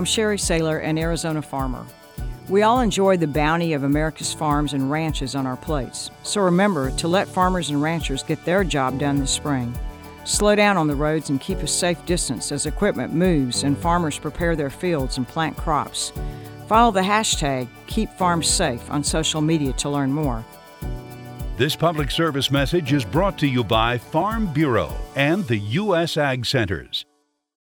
I'm Sherry Saylor, an Arizona farmer. We all enjoy the bounty of America's farms and ranches on our plates, so remember to let farmers and ranchers get their job done this spring. Slow down on the roads and keep a safe distance as equipment moves and farmers prepare their fields and plant crops. Follow the hashtag KeepFarmsSafe on social media to learn more. This public service message is brought to you by Farm Bureau and the U.S. Ag Centers.